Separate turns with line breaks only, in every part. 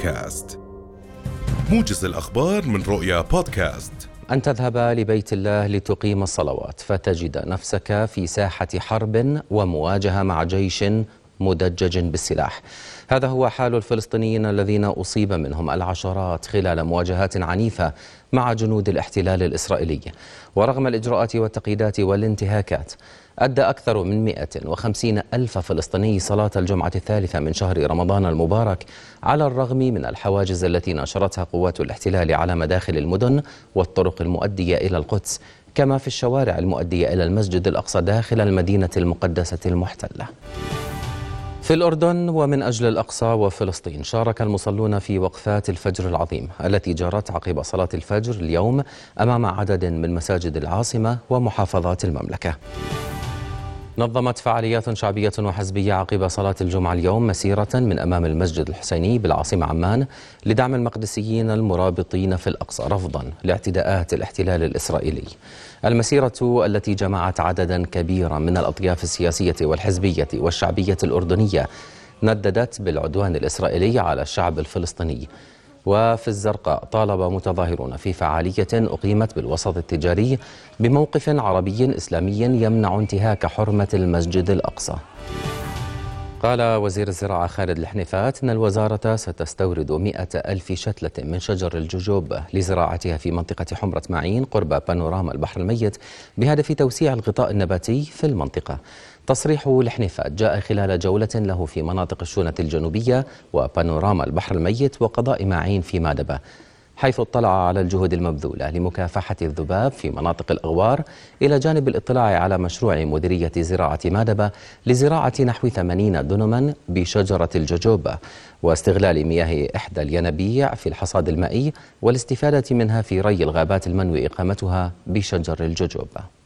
بودكاست. موجز الأخبار من رؤيا بودكاست.
أن تذهب لبيت الله لتقيم الصلوات فتجد نفسك في ساحة حرب ومواجهة مع جيش مدجج بالسلاح. هذا هو حال الفلسطينيين الذين أصيب منهم العشرات خلال مواجهات عنيفة مع جنود الاحتلال الإسرائيلي. ورغم الإجراءات والتقييدات والانتهاكات أدى أكثر من 150 ألف فلسطيني صلاة الجمعة الثالثة من شهر رمضان المبارك على الرغم من الحواجز التي نشرتها قوات الاحتلال على مداخل المدن والطرق المؤدية إلى القدس كما في الشوارع المؤدية إلى المسجد الأقصى داخل المدينة المقدسة المحتلة. في الأردن ومن أجل الأقصى وفلسطين شارك المصلون في وقفات الفجر العظيم التي جرت عقب صلاة الفجر اليوم أمام عدد من مساجد العاصمة ومحافظات المملكة. نظمت فعاليات شعبية وحزبية عقب صلاة الجمعة اليوم مسيرة من أمام المسجد الحسيني بالعاصمة عمان لدعم المقدسيين المرابطين في الأقصى رفضا لاعتداءات الاحتلال الإسرائيلي. المسيرة التي جمعت عددا كبيرا من الأطياف السياسية والحزبية والشعبية الأردنية نددت بالعدوان الإسرائيلي على الشعب الفلسطيني. وفي الزرقاء طالب متظاهرون في فعالية أقيمت بالوسط التجاري بموقف عربي إسلامي يمنع انتهاك حرمة المسجد الأقصى. قال وزير الزراعة خالد الحنيفات أن الوزارة ستستورد مئة ألف شتلة من شجر الججوب لزراعتها في منطقة حمرة معين قرب بانوراما البحر الميت بهدف توسيع الغطاء النباتي في المنطقة. تصريح الحنيفات جاء خلال جولة له في مناطق الشونة الجنوبية وبانوراما البحر الميت وقضاء معين في مادبة. حيث اطلع على الجهود المبذولة لمكافحة الذباب في مناطق الأغوار إلى جانب الاطلاع على مشروع مديرية زراعة مادبة لزراعة نحو 80 دنما بشجرة الججوبة واستغلال مياه إحدى الينابيع في الحصاد المائي والاستفادة منها في ري الغابات المنوي إقامتها بشجر الججوبة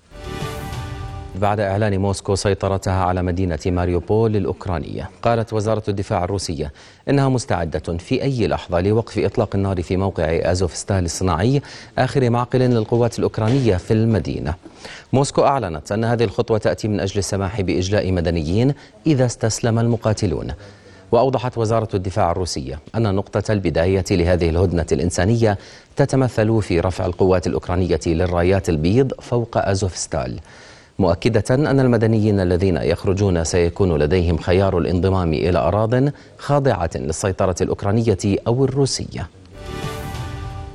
بعد إعلان موسكو سيطرتها على مدينة ماريوبول الأوكرانية قالت وزارة الدفاع الروسية إنها مستعدة في أي لحظة لوقف إطلاق النار في موقع أزوفستال الصناعي آخر معقل للقوات الأوكرانية في المدينة. موسكو أعلنت أن هذه الخطوة تأتي من أجل السماح بإجلاء مدنيين إذا استسلم المقاتلون. وأوضحت وزارة الدفاع الروسية أن نقطة البداية لهذه الهدنة الإنسانية تتمثل في رفع القوات الأوكرانية للرايات البيض فوق أزوفستال. مؤكدة أن المدنيين الذين يخرجون سيكون لديهم خيار الانضمام إلى أراض خاضعة للسيطرة الأوكرانية أو الروسية.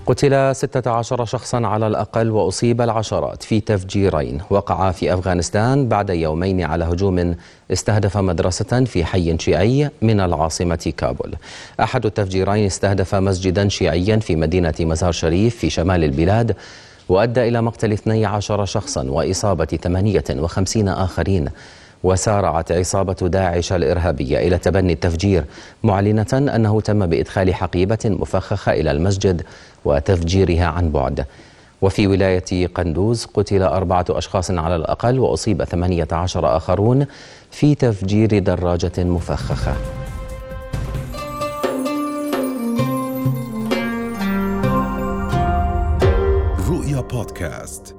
قتل 16 شخصا على الأقل وأصيب العشرات في تفجيرين. وقعا في أفغانستان بعد يومين على هجوم استهدف مدرسة في حي شيعي من العاصمة كابول. أحد التفجيرين استهدف مسجدا شيعيا في مدينة مزار شريف في شمال البلاد وأدى إلى مقتل 12 شخصا وإصابة 58 آخرين. وسارعت عصابة داعش الإرهابية إلى تبني التفجير معلنة أنه تم بإدخال حقيبة مفخخة إلى المسجد وتفجيرها عن بعد. وفي ولاية قندوز قتل أربعة أشخاص على الأقل وأصيب 18 آخرون في تفجير دراجة مفخخة.
بودكاست